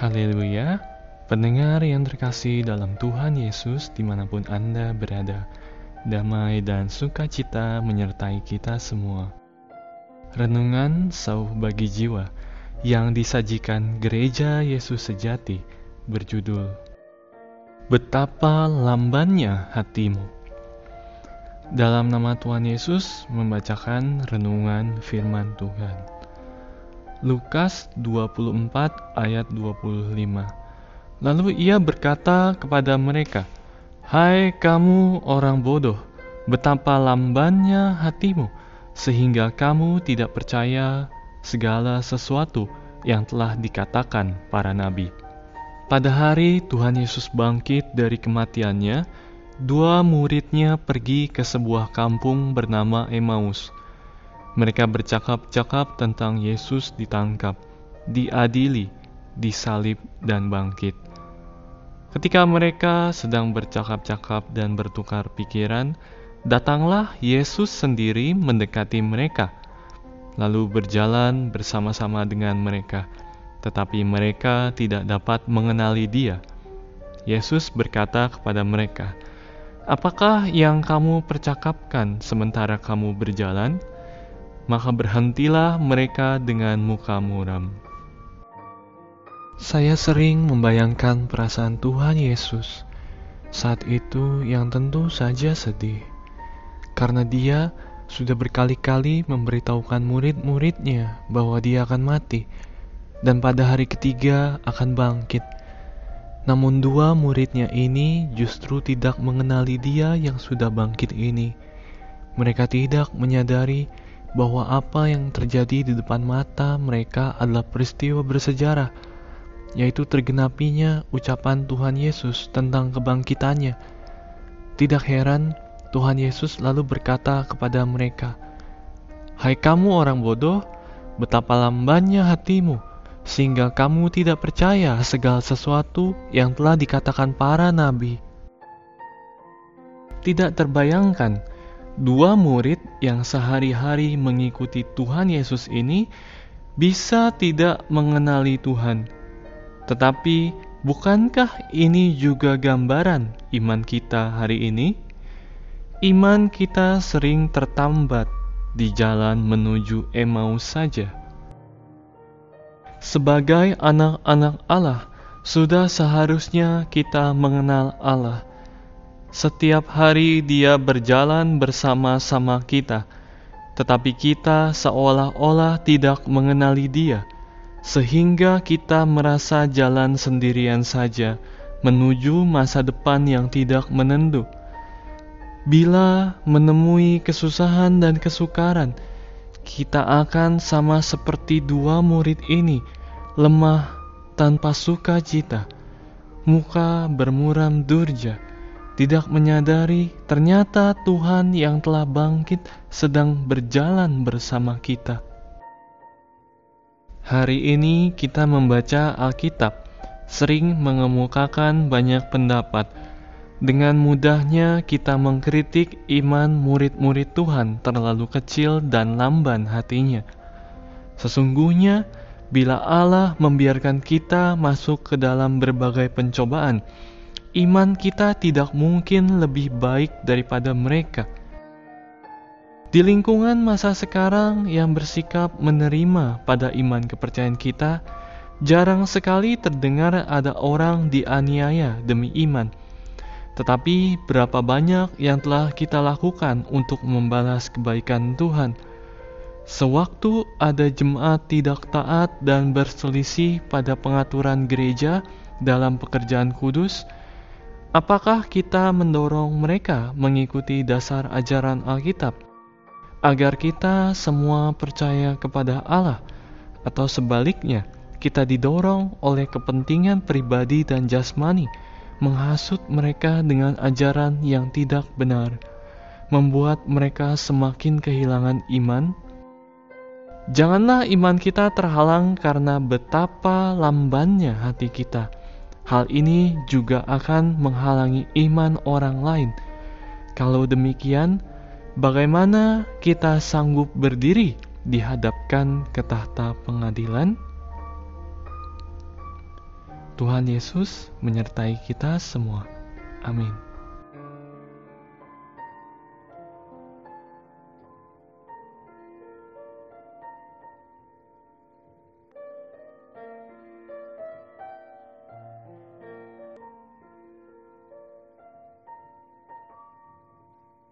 Haleluya, pendengar yang terkasih dalam Tuhan Yesus di mana pun Anda berada, damai dan sukacita menyertai kita semua. Renungan Sauh Bagi Jiwa yang disajikan Gereja Yesus Sejati berjudul Betapa Lambannya Hatimu. Dalam nama Tuhan Yesus membacakan renungan firman Tuhan. Lukas 24 ayat 25. Lalu ia berkata kepada mereka, Hai kamu orang bodoh, betapa lambannya hatimu, sehingga kamu tidak percaya segala sesuatu yang telah dikatakan para nabi. Pada hari Tuhan Yesus bangkit dari kematiannya, dua muridnya pergi ke sebuah kampung bernama Emmaus mereka bercakap-cakap tentang Yesus ditangkap, diadili, disalib, dan bangkit. Ketika mereka sedang bercakap-cakap dan bertukar pikiran, datanglah Yesus sendiri mendekati mereka, lalu berjalan bersama-sama dengan mereka, tetapi mereka tidak dapat mengenali Dia. Yesus berkata kepada mereka, "Apakah yang kamu percakapkan sementara kamu berjalan?" Maka berhentilah mereka dengan muka muram. Saya sering membayangkan perasaan Tuhan Yesus saat itu yang tentu saja sedih, karena Dia sudah berkali-kali memberitahukan murid-muridnya bahwa Dia akan mati dan pada hari ketiga akan bangkit. Namun, dua muridnya ini justru tidak mengenali Dia yang sudah bangkit ini. Mereka tidak menyadari bahwa apa yang terjadi di depan mata mereka adalah peristiwa bersejarah, yaitu tergenapinya ucapan Tuhan Yesus tentang kebangkitannya. Tidak heran, Tuhan Yesus lalu berkata kepada mereka, "Hai kamu orang bodoh, betapa lambannya hatimu, sehingga kamu tidak percaya segala sesuatu yang telah dikatakan para nabi." Tidak terbayangkan dua murid yang sehari-hari mengikuti Tuhan Yesus ini bisa tidak mengenali Tuhan. Tetapi, bukankah ini juga gambaran iman kita hari ini? Iman kita sering tertambat di jalan menuju Emmaus saja. Sebagai anak-anak Allah, sudah seharusnya kita mengenal Allah setiap hari Dia berjalan bersama-sama kita, tetapi kita seolah-olah tidak mengenali Dia, sehingga kita merasa jalan sendirian saja menuju masa depan yang tidak menentu. Bila menemui kesusahan dan kesukaran, kita akan sama seperti dua murid ini, lemah tanpa sukacita, muka bermuram durja tidak menyadari ternyata Tuhan yang telah bangkit sedang berjalan bersama kita. Hari ini kita membaca Alkitab, sering mengemukakan banyak pendapat. Dengan mudahnya kita mengkritik iman murid-murid Tuhan terlalu kecil dan lamban hatinya. Sesungguhnya, bila Allah membiarkan kita masuk ke dalam berbagai pencobaan, iman kita tidak mungkin lebih baik daripada mereka. Di lingkungan masa sekarang yang bersikap menerima pada iman kepercayaan kita, jarang sekali terdengar ada orang dianiaya demi iman. Tetapi berapa banyak yang telah kita lakukan untuk membalas kebaikan Tuhan. Sewaktu ada jemaat tidak taat dan berselisih pada pengaturan gereja dalam pekerjaan kudus, Apakah kita mendorong mereka mengikuti dasar ajaran Alkitab agar kita semua percaya kepada Allah, atau sebaliknya, kita didorong oleh kepentingan pribadi dan jasmani menghasut mereka dengan ajaran yang tidak benar, membuat mereka semakin kehilangan iman? Janganlah iman kita terhalang karena betapa lambannya hati kita Hal ini juga akan menghalangi iman orang lain. Kalau demikian, bagaimana kita sanggup berdiri dihadapkan ke tahta pengadilan? Tuhan Yesus menyertai kita semua. Amin.